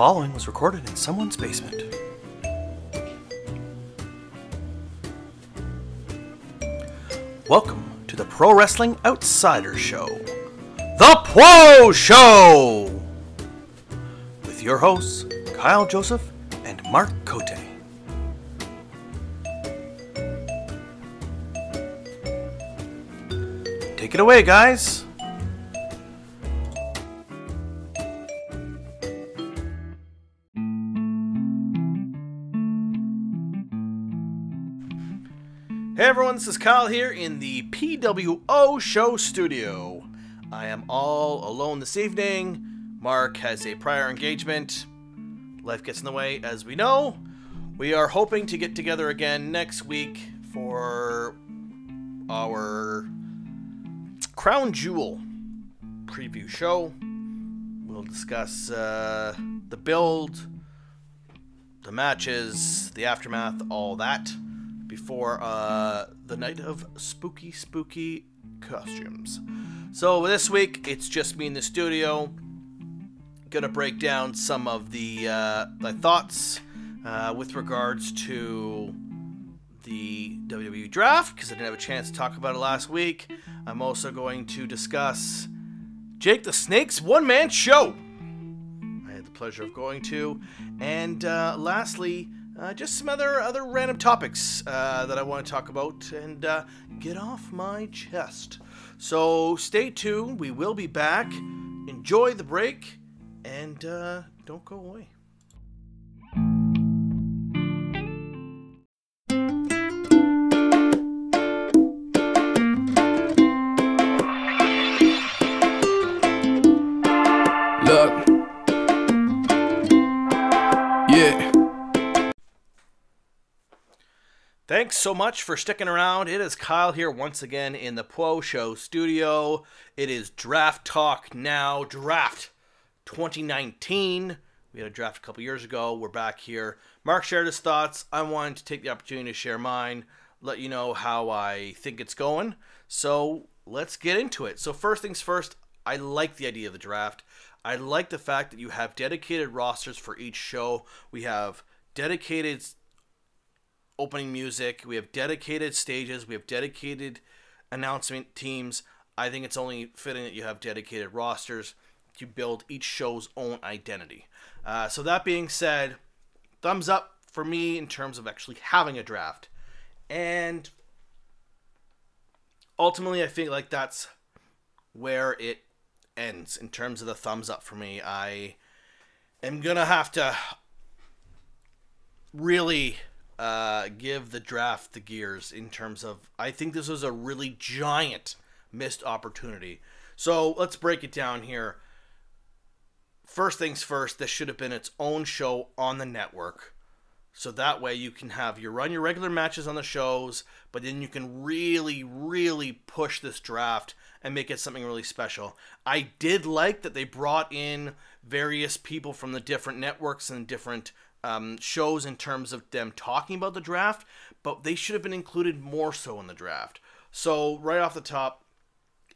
following was recorded in someone's basement. Welcome to the Pro Wrestling Outsider Show, The Pro Show! With your hosts, Kyle Joseph and Mark Cote. Take it away, guys! This is Kyle here in the PWO Show studio. I am all alone this evening. Mark has a prior engagement. Life gets in the way, as we know. We are hoping to get together again next week for our Crown Jewel preview show. We'll discuss uh, the build, the matches, the aftermath, all that before uh, the night of spooky, spooky costumes. So this week, it's just me in the studio. Gonna break down some of the uh, my thoughts uh, with regards to the WWE draft because I didn't have a chance to talk about it last week. I'm also going to discuss Jake the Snake's one man show. I had the pleasure of going to, and uh, lastly uh, just some other other random topics uh, that I want to talk about and uh, get off my chest. So stay tuned. We will be back. Enjoy the break and uh, don't go away. Thanks so much for sticking around. It is Kyle here once again in the Poe Show studio. It is Draft Talk now. Draft 2019. We had a draft a couple years ago. We're back here. Mark shared his thoughts. I wanted to take the opportunity to share mine, let you know how I think it's going. So let's get into it. So, first things first, I like the idea of the draft. I like the fact that you have dedicated rosters for each show. We have dedicated opening music. We have dedicated stages. We have dedicated announcement teams. I think it's only fitting that you have dedicated rosters to build each show's own identity. Uh, so that being said, thumbs up for me in terms of actually having a draft, and ultimately, I feel like that's where it ends in terms of the thumbs up for me. I am gonna have to really uh, give the draft the gears in terms of I think this was a really giant missed opportunity. So let's break it down here. First things first, this should have been its own show on the network. So that way you can have you run your regular matches on the shows, but then you can really, really push this draft and make it something really special. I did like that they brought in various people from the different networks and different um, shows in terms of them talking about the draft, but they should have been included more so in the draft. So right off the top,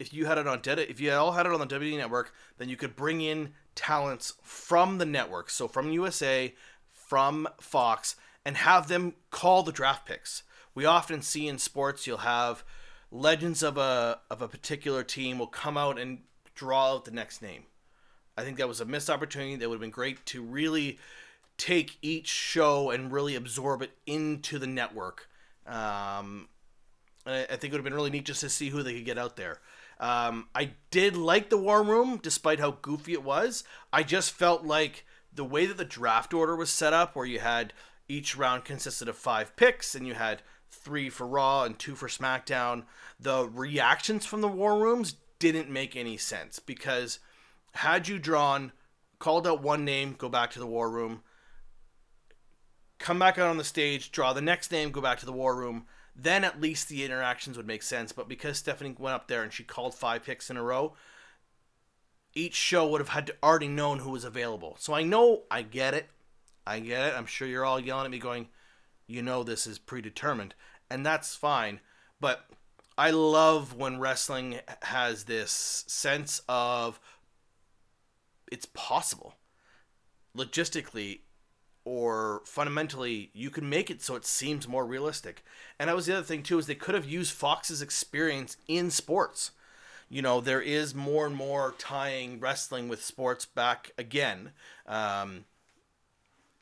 if you had it on Dead, if you all had it on the WWE network, then you could bring in talents from the network, so from USA, from Fox, and have them call the draft picks. We often see in sports you'll have legends of a of a particular team will come out and draw out the next name. I think that was a missed opportunity. That would have been great to really take each show and really absorb it into the network. Um, I, think it would have been really neat just to see who they could get out there. Um, I did like the War Room, despite how goofy it was. I just felt like the way that the draft order was set up, where you had each round consisted of five picks and you had three for Raw and two for SmackDown, the reactions from the War Rooms didn't make any sense because had you drawn, called out one name, go back to the War Room, come back out on the stage, draw the next name, go back to the War Room, then at least the interactions would make sense. But because Stephanie went up there and she called five picks in a row, each show would have had to already known who was available. So I know I get it. I get it. I'm sure you're all yelling at me going, you know this is predetermined. And that's fine. But I love when wrestling has this sense of it's possible. logistically or fundamentally you can make it so it seems more realistic. And that was the other thing too is they could have used Fox's experience in sports. You know, there is more and more tying wrestling with sports back again. Um,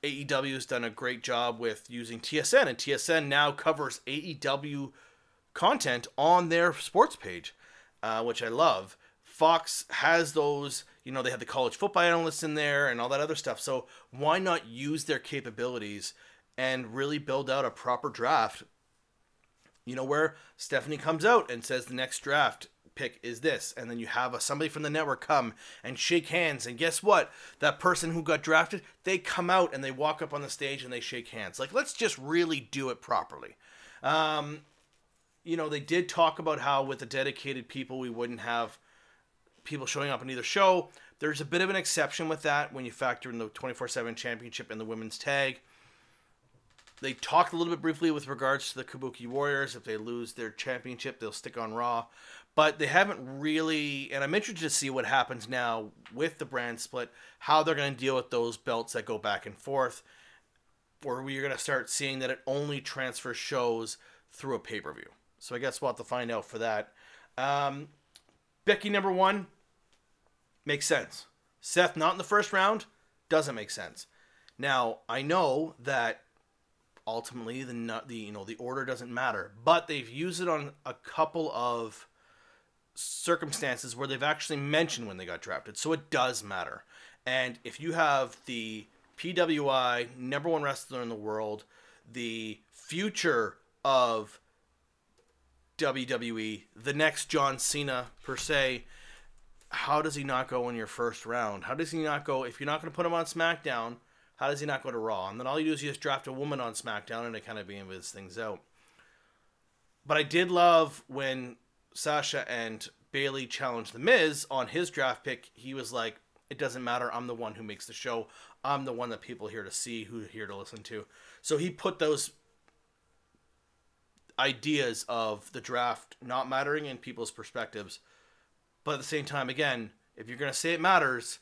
AEW has done a great job with using TSN, and TSN now covers AEW content on their sports page, uh, which I love. Fox has those, you know, they had the college football analysts in there and all that other stuff. So why not use their capabilities and really build out a proper draft? You know, where Stephanie comes out and says the next draft pick is this and then you have a, somebody from the network come and shake hands and guess what that person who got drafted they come out and they walk up on the stage and they shake hands like let's just really do it properly um, you know they did talk about how with the dedicated people we wouldn't have people showing up in either show. There's a bit of an exception with that when you factor in the 24-7 championship and the women's tag. They talked a little bit briefly with regards to the kabuki warriors. If they lose their championship they'll stick on raw. But they haven't really and i'm interested to see what happens now with the brand split how they're going to deal with those belts that go back and forth or we're going to start seeing that it only transfers shows through a pay-per-view. So i guess we'll have to find out for that. Um, becky number one makes sense seth not in the first round doesn't make sense now i know that ultimately the the you know the order doesn't matter but they've used it on a couple of circumstances where they've actually mentioned when they got drafted. So it does matter. And if you have the PWI number one wrestler in the world, the future of WWE, the next John Cena per se, how does he not go in your first round? How does he not go if you're not going to put him on SmackDown? How does he not go to Raw? And then all you do is you just draft a woman on SmackDown and it kind of evens things out. But I did love when Sasha and Bayley challenged The Miz on his draft pick, he was like, "It doesn't matter. I'm the one who makes the show. I'm the one that people here to see, who here to listen to." So he put those ideas of the draft not mattering in people's perspectives, but at the same time, again, if you're gonna say it matters,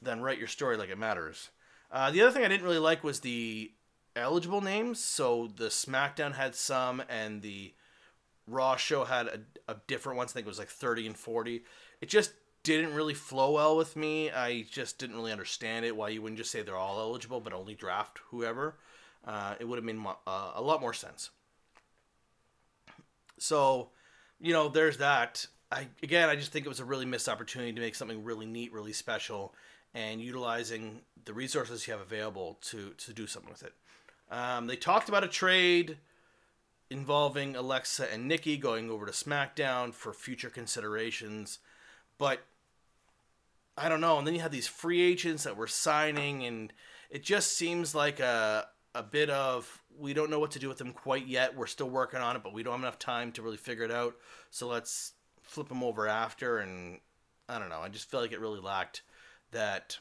then write your story like it matters. Uh, the other thing I didn't really like was the eligible names. So the SmackDown had some, and the Raw show had a, a different ones. I think it was like 30 and 40. It just didn't really flow well with me. I just didn't really understand it. Why you wouldn't just say they're all eligible, but only draft whoever. Uh, it would have made uh, a lot more sense. So, you know, there's that. I again, I just think it was a really missed opportunity to make something really neat, really special, and utilizing the resources you have available to to do something with it. Um, they talked about a trade involving Alexa and Nikki going over to SmackDown for future considerations. But I don't know. And then you have these free agents that were signing, and it just seems like a a bit of we don't know what to do with them quite yet. We're still working on it, but we don't have enough time to really figure it out. So let's flip them over after. And I don't know. I just feel like it really lacked that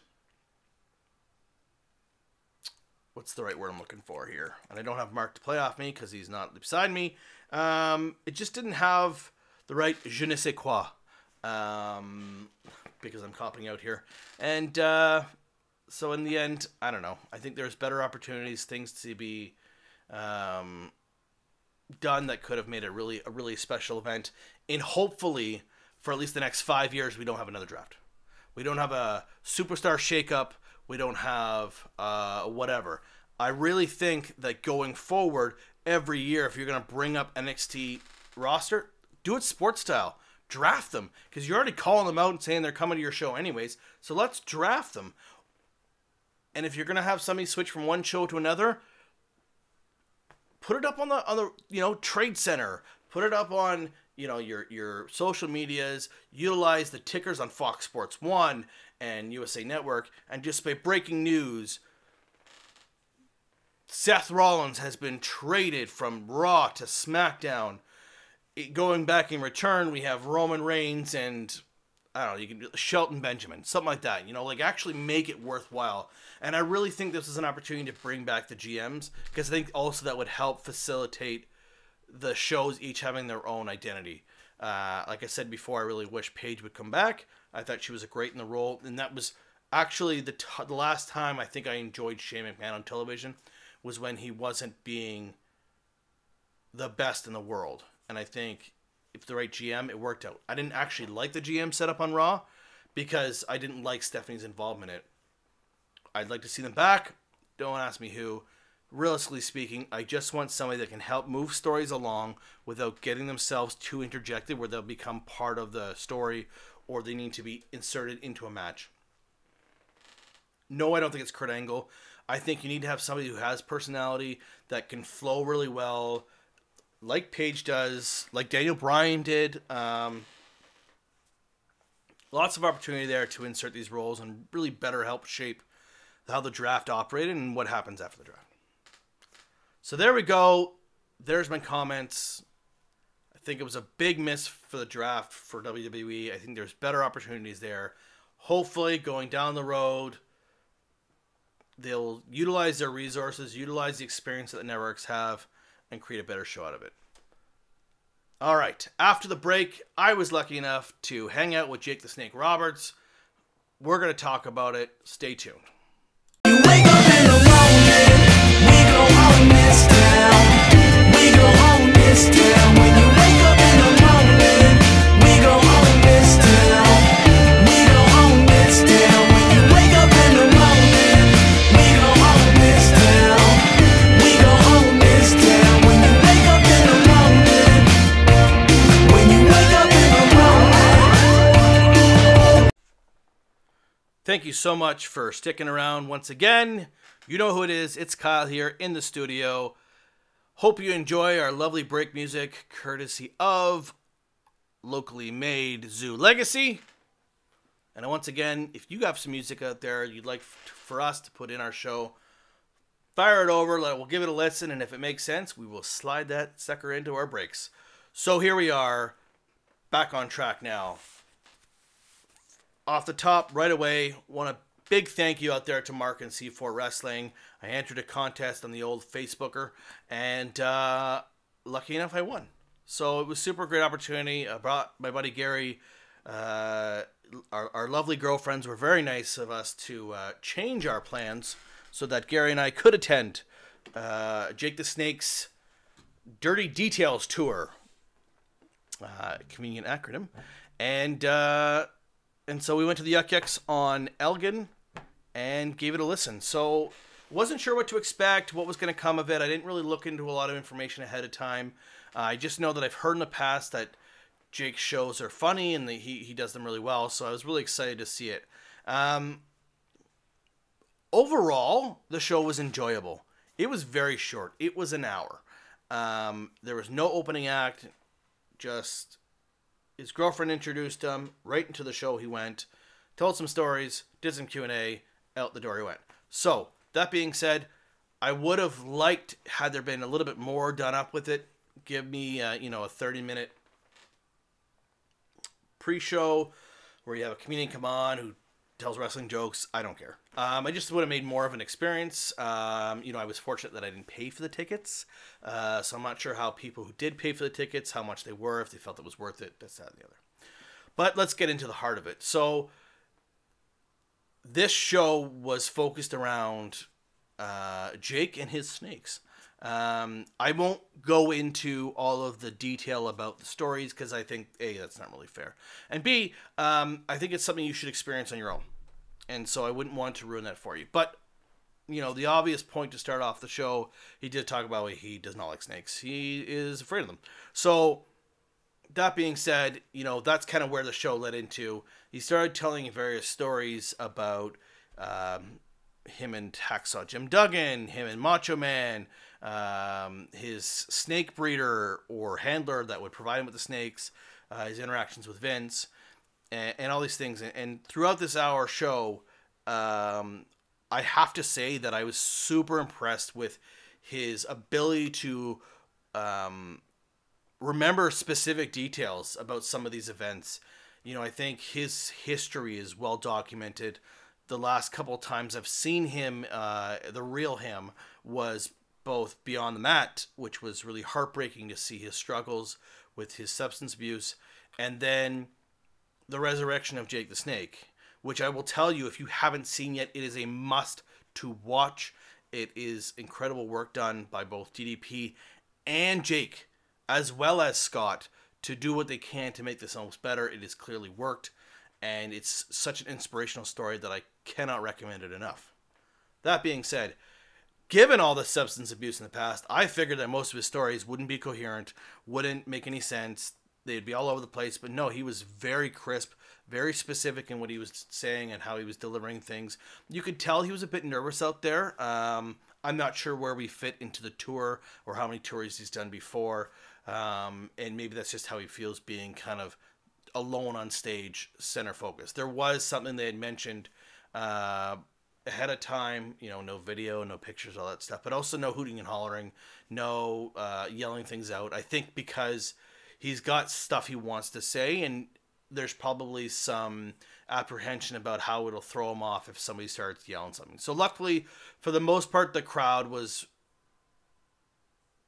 what's the right word I'm looking for here? And I don't have Mark to play off me because he's not beside me. Um, it just didn't have the right je ne sais quoi. Um, because I'm copping out here. And uh, so in the end, I don't know. I think there's better opportunities, things to be um, done that could have made it really a really special event. And hopefully, for at least the next five years, we don't have another draft. We don't have a superstar shakeup we don't have uh, whatever. I really think that going forward, every year, if you're going to bring up NXT roster, do it sports style. Draft them because you're already calling them out and saying they're coming to your show anyways. So let's draft them. And if you're to have somebody switch from one show to another, put it up on the on the you know trade center. Put it up on you know your your social medias. Utilize the tickers on Fox Sports One and USA Network and just by breaking news. Seth Rollins has been traded from Raw to SmackDown. It, going back in return, we have Roman Reigns and I don't know, you can Shelton Benjamin, something like that. You know, like actually make it worthwhile. And I really think this is an opportunity to bring back the GMs because I think also that would help facilitate the shows each having their own identity. Uh, like I said before, I really wish Paige would come back. I thought she was great in the role, and that was actually the t- the last time I think I enjoyed Shane McMahon on television was when he wasn't being the best in the world, and I think if the right GM, it worked out. I didn't actually like the GM setup on Raw because I didn't like Stephanie's involvement in it. I'd like to see them back. Don't ask me who. Realistically speaking, I just want somebody that can help move stories along without getting themselves too interjected where they'll become part of the story or they need to be inserted into a match. No, I don't think it's Kurt Angle. I think you need to have somebody who has personality that can flow really well, like Paige does, like Daniel Bryan did. Um, lots of opportunity there to insert these roles and really better help shape how the draft operated and what happens after the draft. So there we go. There's my comments. I think it was a big miss for the draft for WWE. I think there's better opportunities there. Hopefully, going down the road, they'll utilize their resources, utilize the experience that the networks have, and create a better show out of it. All right. After the break, I was lucky enough to hang out with Jake the Snake Roberts. We're going to talk about it. Stay tuned. Thank you so much for sticking around once again. You know who it is. It's Kyle here in the studio. Hope you enjoy our lovely break music courtesy of locally made Zoo Legacy. And once again, if you have some music out there you'd like for us to put in our show, fire it over. We'll give it a listen, and if it makes sense, we will slide that sucker into our breaks. So here we are, back on track now off the top right away, want a big thank you out there to Mark and C4 Wrestling. I entered a contest on the old Facebooker, and uh, lucky enough, I won. So it was super great opportunity. I brought my buddy Gary. Uh, our, our lovely girlfriends were very nice of us to uh, change our plans so that Gary and I could attend uh, Jake the Snake's Dirty Details tour. Uh, convenient acronym. And uh, and so we went to the Yuk Yuks on Elgin and gave it a listen. So wasn't sure what to expect, what was going to come of it. I didn't really look into a lot of information ahead of time. Uh, I just know that I've heard in the past that Jake's shows are funny and that he he does them really well. So I was really excited to see it. Um, overall, the show was enjoyable. It was very short. It was an hour. Um, there was no opening act. Just his girlfriend introduced him right into the show he went told some stories did some q&a out the door he went. So that being said i would have liked had there been a little bit more done up with it give me uh, you know a 30 minute pre-show where you have a comedian come on who tells wrestling jokes i don't care um, i just would have made more of an experience. Um, you know i was fortunate that i didn't pay for the tickets. Uh, so i'm not sure how people who did pay for the tickets how much they were if they felt it was worth it this that and the other. But let's get into the heart of it. So this show was focused around uh, Jake and his snakes. Um, I won't go into all of the detail about the stories because I think a that's not really fair, and b um, I think it's something you should experience on your own, and so I wouldn't want to ruin that for you. But you know, the obvious point to start off the show, he did talk about he does not like snakes. He is afraid of them. So that being said, you know, that's kind of where the show led into. He started telling various stories about um, him and Hacksaw Jim Duggan, him and Macho Man, um, his snake breeder or handler that would provide him with the snakes, uh, his interactions with Vince, and, and all these things. And, and throughout this hour show, um, I have to say that I was super impressed with his ability to um, remember specific details about some of these events. You know, I think his history is well documented. The last couple times I've seen him, uh, the real him was both Beyond the Mat, which was really heartbreaking to see his struggles with his substance abuse, and then the resurrection of Jake the Snake, which I will tell you if you haven't seen yet, it is a must to watch. It is incredible work done by both DDP and Jake, as well as Scott, to do what they can to make this almost better. It has clearly worked, and it's such an inspirational story that I cannot recommend it enough. That being said, given all the substance abuse in the past, I figured that most of his stories wouldn't be coherent, wouldn't make any sense. They'd be all over the place. But no, he was very crisp, very specific in what he was saying and how he was delivering things. You could tell he was a bit nervous out there. Um, I'm not sure where we fit into the tour or how many tours he's done before. Um, and maybe that's just how he feels being kind of alone on stage, center focus. There was something they had mentioned. Uh, ahead of time, you know, no video, no pictures, all that stuff, but also no hooting and hollering, no uh, yelling things out. I think because he's got stuff he wants to say, and there's probably some apprehension about how it'll throw him off if somebody starts yelling something. So, luckily, for the most part, the crowd was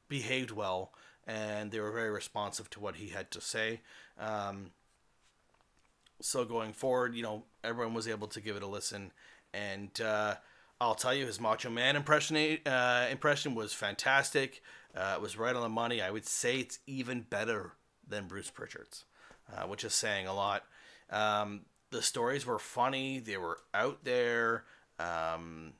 behaved well and they were very responsive to what he had to say. Um, so going forward, you know, everyone was able to give it a listen, and uh, I'll tell you, his Macho Man impression uh, impression was fantastic. Uh, it was right on the money. I would say it's even better than Bruce Pritchard's, uh, which is saying a lot. Um, the stories were funny. They were out there. Um,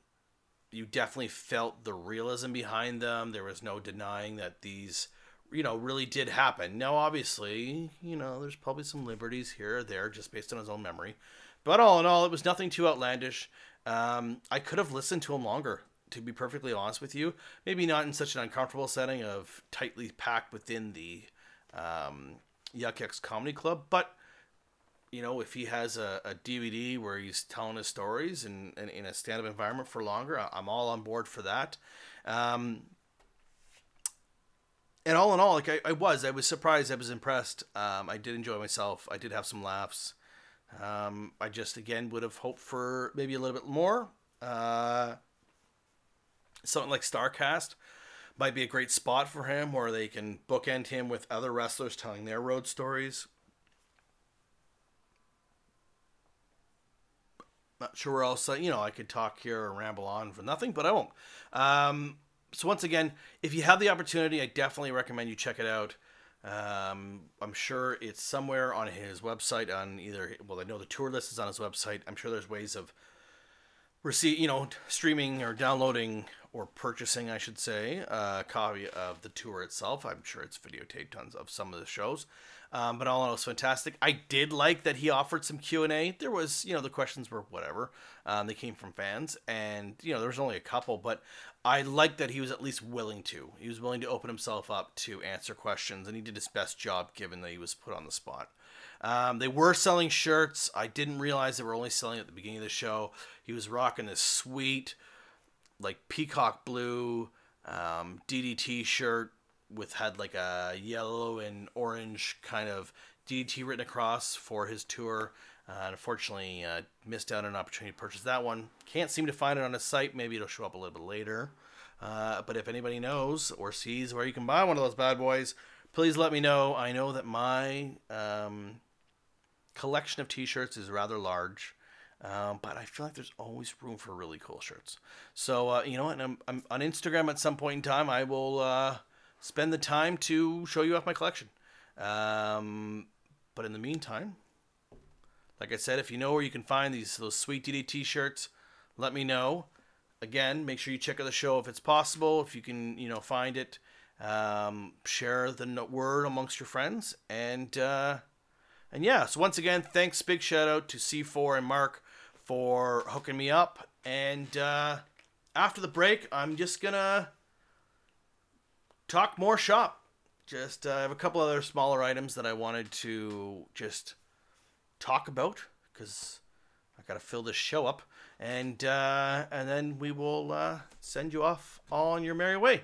you definitely felt the realism behind them. There was no denying that these you know, really did happen. Now, obviously, you know, there's probably some liberties here or there just based on his own memory. But all in all, it was nothing too outlandish. Um, I could have listened to him longer, to be perfectly honest with you. Maybe not in such an uncomfortable setting of tightly packed within the um, Yuk Yuk's Comedy Club. But, you know, if he has a, a DVD where he's telling his stories and in, in, in, a stand up environment for longer, I'm all on board for that. Um, and all in all, like I, I was, I was surprised, I was impressed. Um, I did enjoy myself. I did have some laughs. Um, I just again would have hoped for maybe a little bit more. Uh, something like Starcast might be a great spot for him, where they can bookend him with other wrestlers telling their road stories. Not sure where else, you know, I could talk here or ramble on for nothing, but I won't. Um, so once again, if you have the opportunity, I definitely recommend you check it out. Um, I'm sure it's somewhere on his website. On either, well, I know the tour list is on his website. I'm sure there's ways of receive, you know, streaming or downloading or purchasing, I should say, a copy of the tour itself. I'm sure it's videotaped tons of some of the shows. Um, but all in all, it was fantastic. I did like that he offered some Q and A. There was, you know, the questions were whatever. Um, they came from fans, and you know, there was only a couple, but I liked that he was at least willing to. He was willing to open himself up to answer questions, and he did his best job given that he was put on the spot. Um, they were selling shirts. I didn't realize they were only selling at the beginning of the show. He was rocking this sweet, like peacock blue um, DDT shirt with had like a yellow and orange kind of DDT written across for his tour. Uh, unfortunately, uh, missed out on an opportunity to purchase that one. Can't seem to find it on his site. Maybe it'll show up a little bit later. Uh, but if anybody knows or sees where you can buy one of those bad boys, please let me know. I know that my um, collection of T-shirts is rather large, um, but I feel like there's always room for really cool shirts. So uh, you know what? I'm, I'm, on Instagram at some point in time. I will uh, spend the time to show you off my collection. Um, but in the meantime, like I said, if you know where you can find these those sweet DDT shirts, let me know. Again, make sure you check out the show if it's possible. If you can, you know, find it, um, share the word amongst your friends, and uh, and yeah. So once again, thanks, big shout out to C4 and Mark for hooking me up. And uh, after the break, I'm just gonna talk more shop. Just uh, I have a couple other smaller items that I wanted to just talk about because I got to fill this show up, and uh, and then we will uh, send you off on your merry way.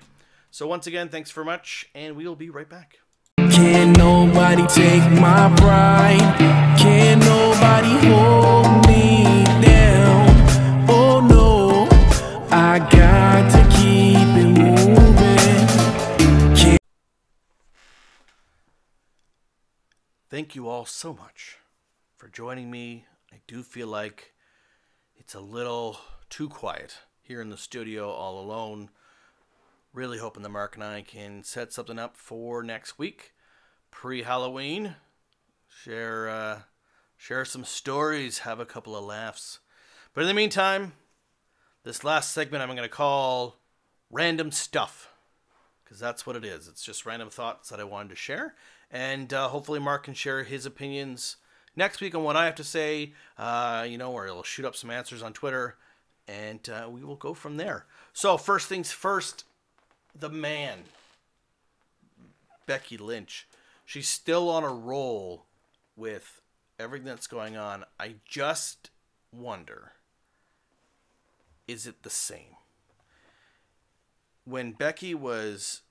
So once again, thanks very much, and we will be right back. Can nobody take my pride? Can nobody hold me Thank you all so much for joining me I do feel like it's a little too quiet here in the studio all alone. Really hoping that Mark and I can set something up for next week, pre Halloween. Share uh, share some stories, have a couple of laughs. But in the meantime, this last segment I'm going to call random stuff because that's what it is. It's just random thoughts that I wanted to share, and uh, hopefully Mark can share his opinions next week on what I have to say. Uh, you know, or he'll shoot up some answers on Twitter, and uh, we will go from there. So first things first, the man, Becky Lynch. She's still on a roll with everything that's going on. I just wonder, is it the same? when Becky was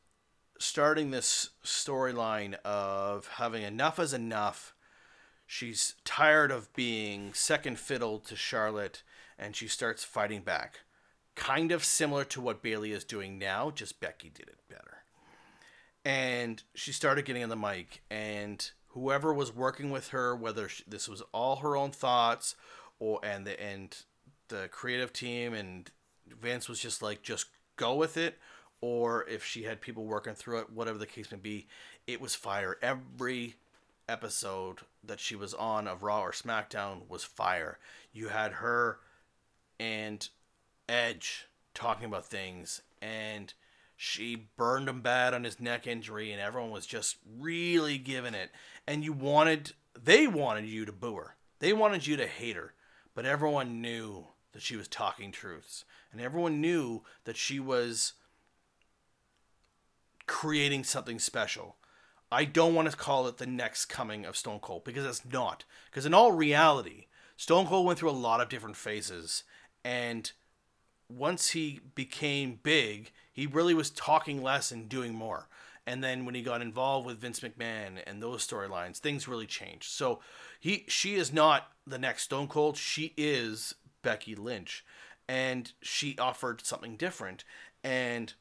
starting this storyline of having enough is enough, she's tired of being second fiddle to Charlotte and she starts fighting back. Kind of similar to what Bayley is doing now, just Becky did it better. And she started getting on the mic, and whoever was working with her, whether sh this was all her own thoughts, or and the and the creative team and Vince was just like, just go with it, or if she had people working through it, whatever the case may be, it was fire. Every episode that she was on of Raw or SmackDown was fire. You had her and Edge talking about things, and she burned him bad on his neck injury, and everyone was just really giving it. And you wanted, they wanted you to boo her, they wanted you to hate her, but everyone knew that she was talking truths, and everyone knew that she was creating something special. I don't want to call it the next coming of Stone Cold because it's not. Because in all reality, Stone Cold went through a lot of different phases, and once he became big, he really was talking less and doing more. And then when he got involved with Vince McMahon and those storylines, things really changed. So he she is not the next Stone Cold. She is Becky Lynch, and she offered something different. And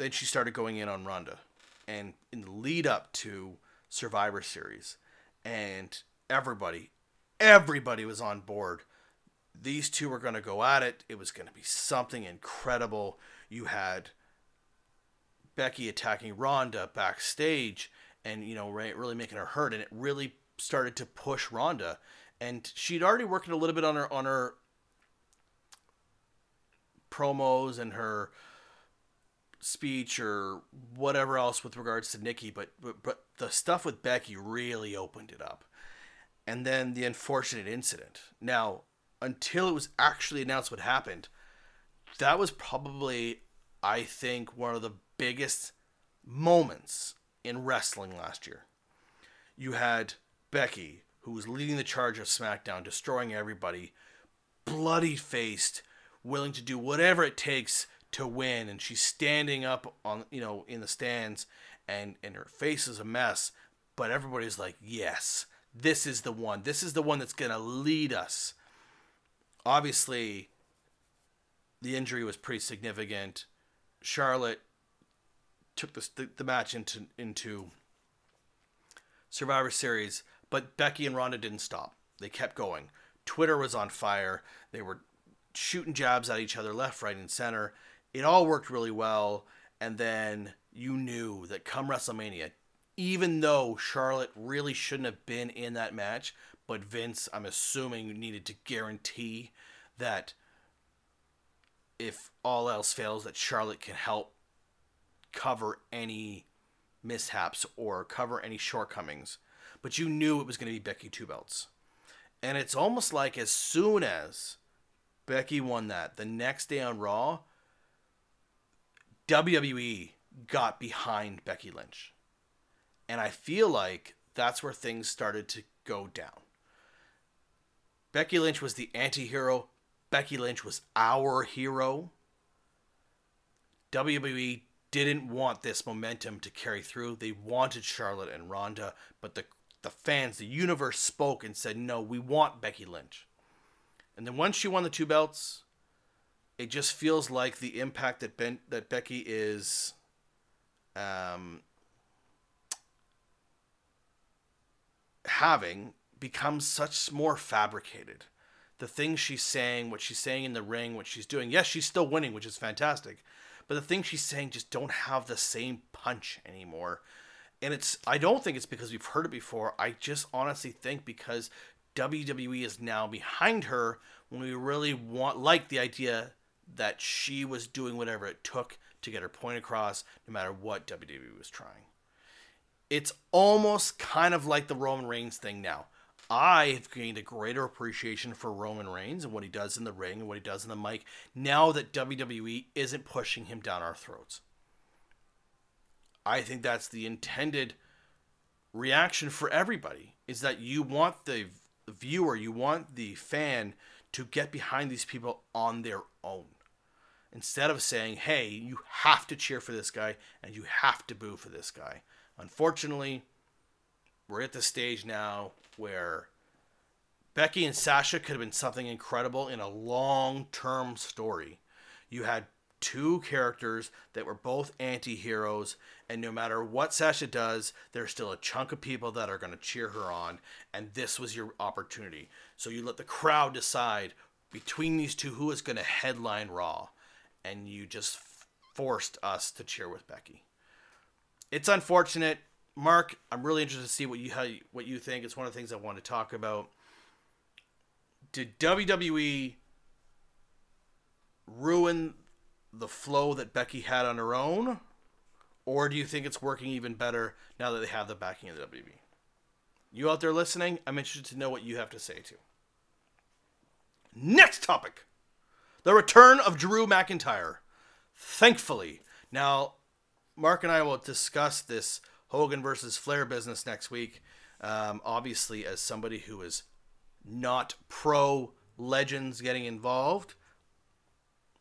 then she started going in on Ronda, and in the lead up to Survivor Series, and everybody, everybody was on board. These two were going to go at it. It was going to be something incredible. You had Becky attacking Ronda backstage, and you know, really making her hurt, and it really started to push Ronda. And she'd already worked a little bit on her on her promos and her speech or whatever else with regards to Nikki, but, but but the stuff with Becky really opened it up. And then the unfortunate incident. Now, until it was actually announced what happened, that was probably I think one of the biggest moments in wrestling last year. You had Becky, who was leading the charge of SmackDown, destroying everybody, bloody faced, willing to do whatever it takes to win. And she's standing up on you know in the stands and and her face is a mess but everybody's like yes this is the one. This is the one that's going to lead us. Obviously the injury was pretty significant. Charlotte took the, the, match into into survivor series but becky and ronda didn't stop. They kept going. Twitter was on fire. They were shooting jabs at each other left right and center it all worked really well. And then you knew that come WrestleMania, even though Charlotte really shouldn't have been in that match, but Vince, I'm assuming, needed to guarantee that if all else fails, that Charlotte can help cover any mishaps or cover any shortcomings. But you knew it was going to be Becky Two Belts. And it's almost like as soon as Becky won that, the next day on Raw, WWE got behind Becky Lynch. And I feel like that's where things started to go down. Becky Lynch was the anti hero. Becky Lynch was our hero. WWE didn't want this momentum to carry through. They wanted Charlotte and Ronda, but the the fans, the universe spoke and said, "No, we want Becky Lynch." And then once she won the two belts, it just feels like the impact that Ben that Becky is um, having becomes such more fabricated. The things she's saying, what she's saying in the ring, what she's doing. Yes, she's still winning, which is fantastic. But the things she's saying just don't have the same punch anymore. And it's I don't think it's because we've heard it before. I just honestly think because WWE is now behind her when we really want like the idea that she was doing whatever it took to get her point across, no matter what WWE was trying. It's almost kind of like the Roman Reigns thing now. I have gained a greater appreciation for Roman Reigns and what he does in the ring and what he does in the mic now that WWE isn't pushing him down our throats. I think that's the intended reaction for everybody is that you want the viewer, you want the fan to get behind these people on their own. Instead of saying, hey, you have to cheer for this guy and you have to boo for this guy. Unfortunately, we're at the stage now where Becky and Sasha could have been something incredible in a long term story. You had two characters that were both anti heroes, and no matter what Sasha does, there's still a chunk of people that are going to cheer her on, and this was your opportunity. So you let the crowd decide between these two who is going to headline Raw, and you just forced us to cheer with Becky. It's unfortunate. Mark, I'm really interested to see what you how you, what you think. It's one of the things I want to talk about. Did WWE ruin the flow that Becky had on her own, or do you think it's working even better now that they have the backing of the WWE? You out there listening, I'm interested to know what you have to say too. Next topic the return of Drew McIntyre. Thankfully. Now, Mark and I will discuss this Hogan versus Flair business next week. Um, obviously, as somebody who is not pro legends getting involved,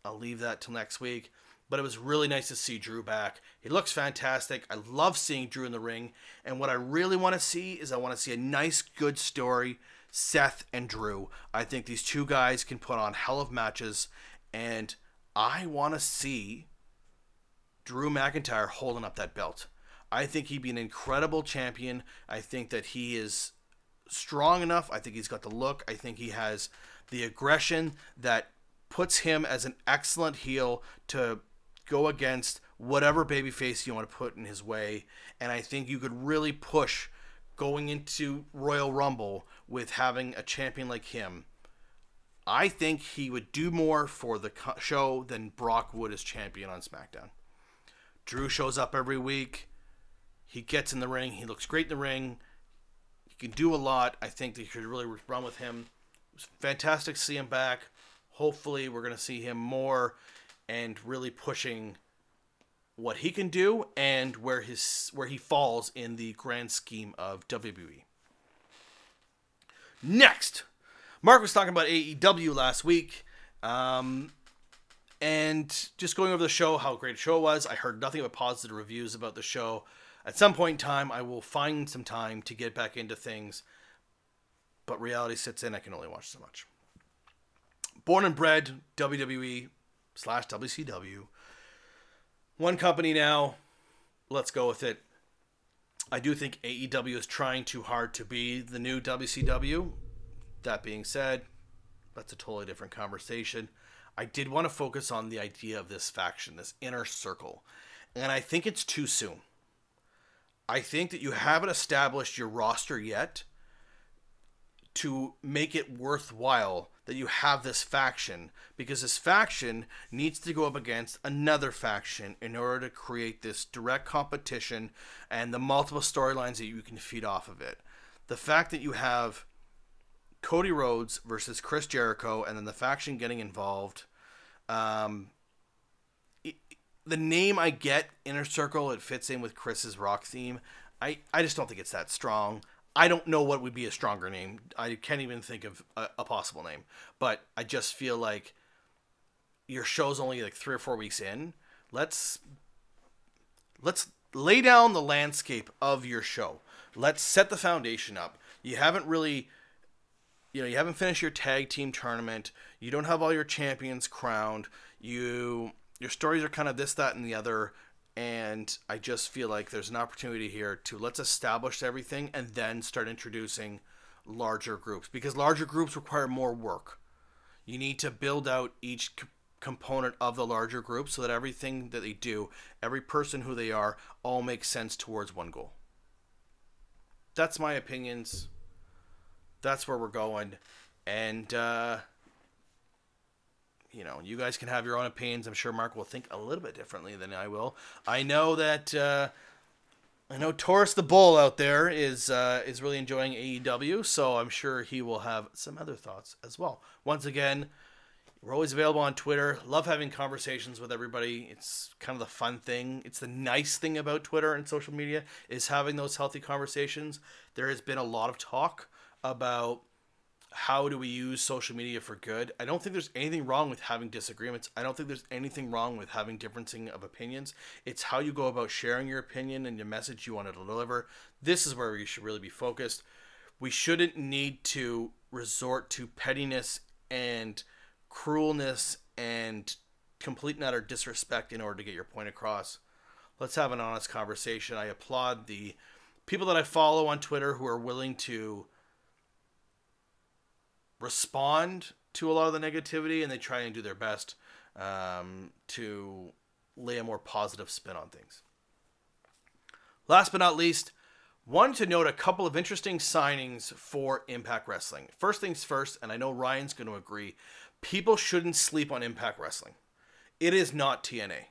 I'll leave that till next week. But it was really nice to see Drew back. He looks fantastic. I love seeing Drew in the ring. And what I really want to see is I want to see a nice, good story. Seth and Drew. I think these two guys can put on hell of matches. And I want to see Drew McIntyre holding up that belt. I think he'd be an incredible champion. I think that he is strong enough. I think he's got the look. I think he has the aggression that puts him as an excellent heel to go against whatever babyface you want to put in his way. And I think you could really push going into Royal Rumble with having a champion like him. I think he would do more for the show than Brock would as champion on SmackDown. Drew shows up every week. He gets in the ring. He looks great in the ring. He can do a lot. I think they should really run with him. It was fantastic to see him back. Hopefully, we're going to see him more and really pushing what he can do and where his where he falls in the grand scheme of WWE. Next, Mark was talking about AEW last week, um, and just going over the show, how great a show was. I heard nothing but positive reviews about the show. At some point in time, I will find some time to get back into things, but reality sits in. I can only watch so much. Born and bred WWE slash WCW. One company now. Let's go with it. I do think AEW is trying too hard to be the new WCW. That being said, that's a totally different conversation. I did want to focus on the idea of this faction, this inner circle. And I think it's too soon. I think that you haven't established your roster yet to make it worthwhile that you have this faction because this faction needs to go up against another faction in order to create this direct competition and the multiple storylines that you can feed off of it. The fact that you have Cody Rhodes versus Chris Jericho and then the faction getting involved um, it- the name I get, Inner Circle, it fits in with Chris's rock theme. I, I just don't think it's that strong. I don't know what would be a stronger name. I can't even think of a, a possible name. But I just feel like your show's only like three or four weeks in. Let's let's lay down the landscape of your show. Let's set the foundation up. You haven't really you know, you haven't finished your tag team tournament. You don't have all your champions crowned. You your stories are kind of this, that, and the other. And I just feel like there's an opportunity here to let's establish everything and then start introducing larger groups because larger groups require more work. You need to build out each component of the larger group so that everything that they do, every person who they are, all makes sense towards one goal. That's my opinions. That's where we're going. And, uh, you know, you guys can have your own opinions. I'm sure Mark will think a little bit differently than I will. I know that uh, I know Taurus the Bull out there is uh, is really enjoying AEW, so I'm sure he will have some other thoughts as well. Once again, we're always available on Twitter. Love having conversations with everybody. It's kind of the fun thing. It's the nice thing about Twitter and social media is having those healthy conversations. There has been a lot of talk about how do we use social media for good? I don't think there's anything wrong with having disagreements. I don't think there's anything wrong with having differencing of opinions. It's how you go about sharing your opinion and your message you want to deliver. This is where we should really be focused. We shouldn't need to resort to pettiness and cruelness and complete and utter disrespect in order to get your point across. Let's have an honest conversation. I applaud the people that I follow on Twitter who are willing to respond to a lot of the negativity and they try and do their best um, to lay a more positive spin on things. Last but not least, wanted to note a couple of interesting signings for Impact Wrestling. First things first, and I know Ryan's going to agree, people shouldn't sleep on Impact Wrestling. It is not TNA.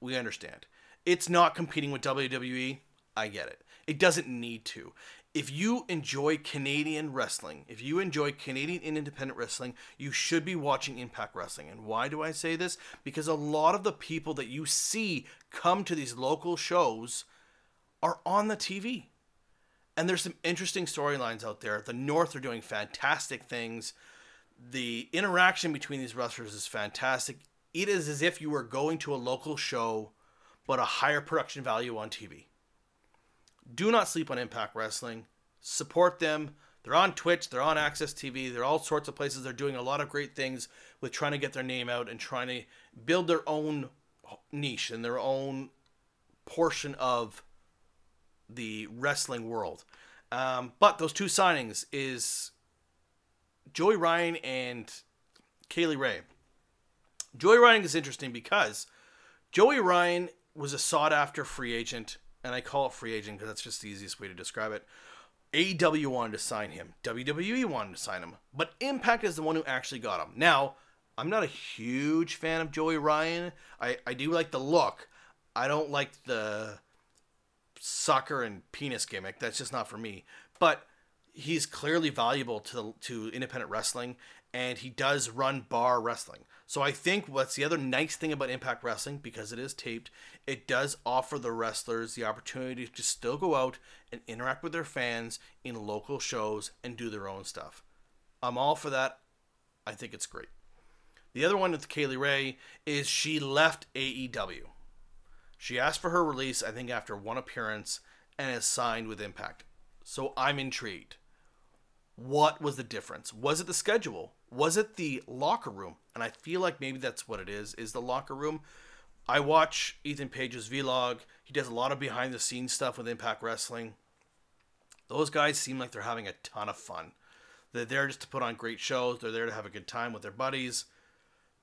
We understand. It's not competing with WWE. I get it. It doesn't need to. If you enjoy Canadian wrestling, if you enjoy Canadian and independent wrestling, you should be watching Impact Wrestling. And why do I say this? Because a lot of the people that you see come to these local shows are on the TV. And there's some interesting storylines out there. The North are doing fantastic things. The interaction between these wrestlers is fantastic. It is as if you were going to a local show, but a higher production value on TV. Do not sleep on Impact Wrestling. Support them. They're on Twitch, they're on AXS TV, they're all sorts of places. They're doing a lot of great things with trying to get their name out and trying to build their own niche and their own portion of the wrestling world. Um, but those two signings is Joey Ryan and Kylie Rae. Joey Ryan is interesting because Joey Ryan was a sought after free agent, and I call it free agent because that's just the easiest way to describe it. AEW wanted to sign him, WWE wanted to sign him, but Impact is the one who actually got him. Now, I'm not a huge fan of Joey Ryan. I, I do like the look. I don't like the sucker and penis gimmick. That's just not for me. But he's clearly valuable to to independent wrestling, and he does run bar wrestling. So I think what's the other nice thing about Impact Wrestling because it is taped, it does offer the wrestlers the opportunity to still go out and interact with their fans in local shows and do their own stuff. I'm all for that. I think it's great. The other one with Kylie Rae is she left AEW. She asked for her release, I think, after one appearance and is signed with Impact. So I'm intrigued. What was the difference? Was it the schedule? Was it the locker room? And I feel like maybe that's what it is, is the locker room. I watch Ethan Page's vlog. He does a lot of behind the scenes stuff with Impact Wrestling. Those guys seem like they're having a ton of fun. They're there just to put on great shows. They're there to have a good time with their buddies,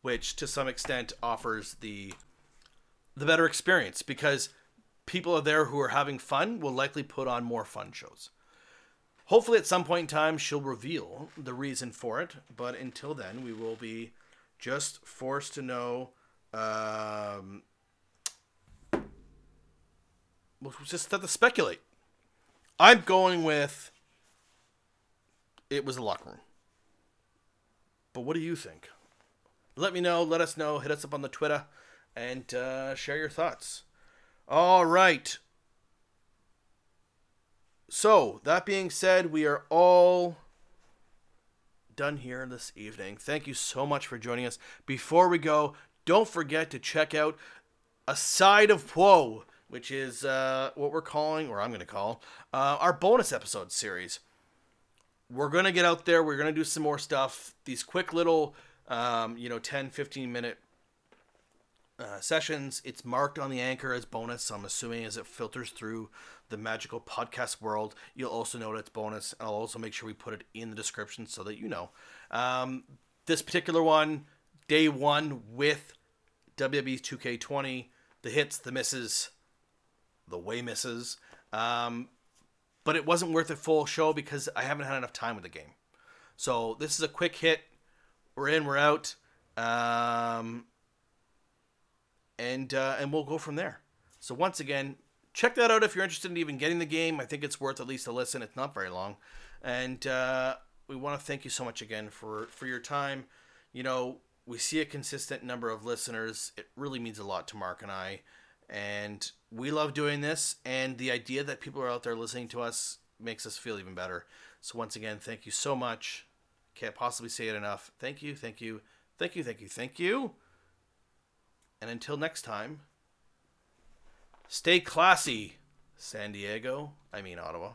which to some extent offers the the better experience because people are there who are having fun will likely put on more fun shows. Hopefully, at some point in time, she'll reveal the reason for it. But until then, we will be just forced to know. Um, we'll just have to speculate. I'm going with. It was the locker room. But what do you think? Let me know. Let us know. Hit us up on the Twitter and uh, share your thoughts. All right. So, that being said, we are all done here this evening. Thank you so much for joining us. Before we go, don't forget to check out A Side of Woe, which is uh, what we're calling, or I'm going to call, uh, our bonus episode series. We're going to get out there. We're going to do some more stuff. These quick little, um, you know, 10, 15 minute uh, sessions. It's marked on the anchor as bonus. I'm assuming as it filters through the magical podcast world, you'll also know that it's bonus. I'll also make sure we put it in the description so that you know. Um, this particular one, day one with WWE 2K20, the hits, the misses, the way misses. Um, but it wasn't worth a full show because I haven't had enough time with the game. So this is a quick hit. We're in, we're out. Um, and uh, and we'll go from there. So once again, check that out if you're interested in even getting the game. I think it's worth at least a listen. It's not very long, and uh, we want to thank you so much again for for your time. You know, we see a consistent number of listeners. It really means a lot to Mark and I, and we love doing this. And the idea that people are out there listening to us makes us feel even better. So once again, thank you so much. Can't possibly say it enough. Thank you, thank you, thank you, thank you, thank you. And until next time, stay classy, San Diego. I mean, Ottawa.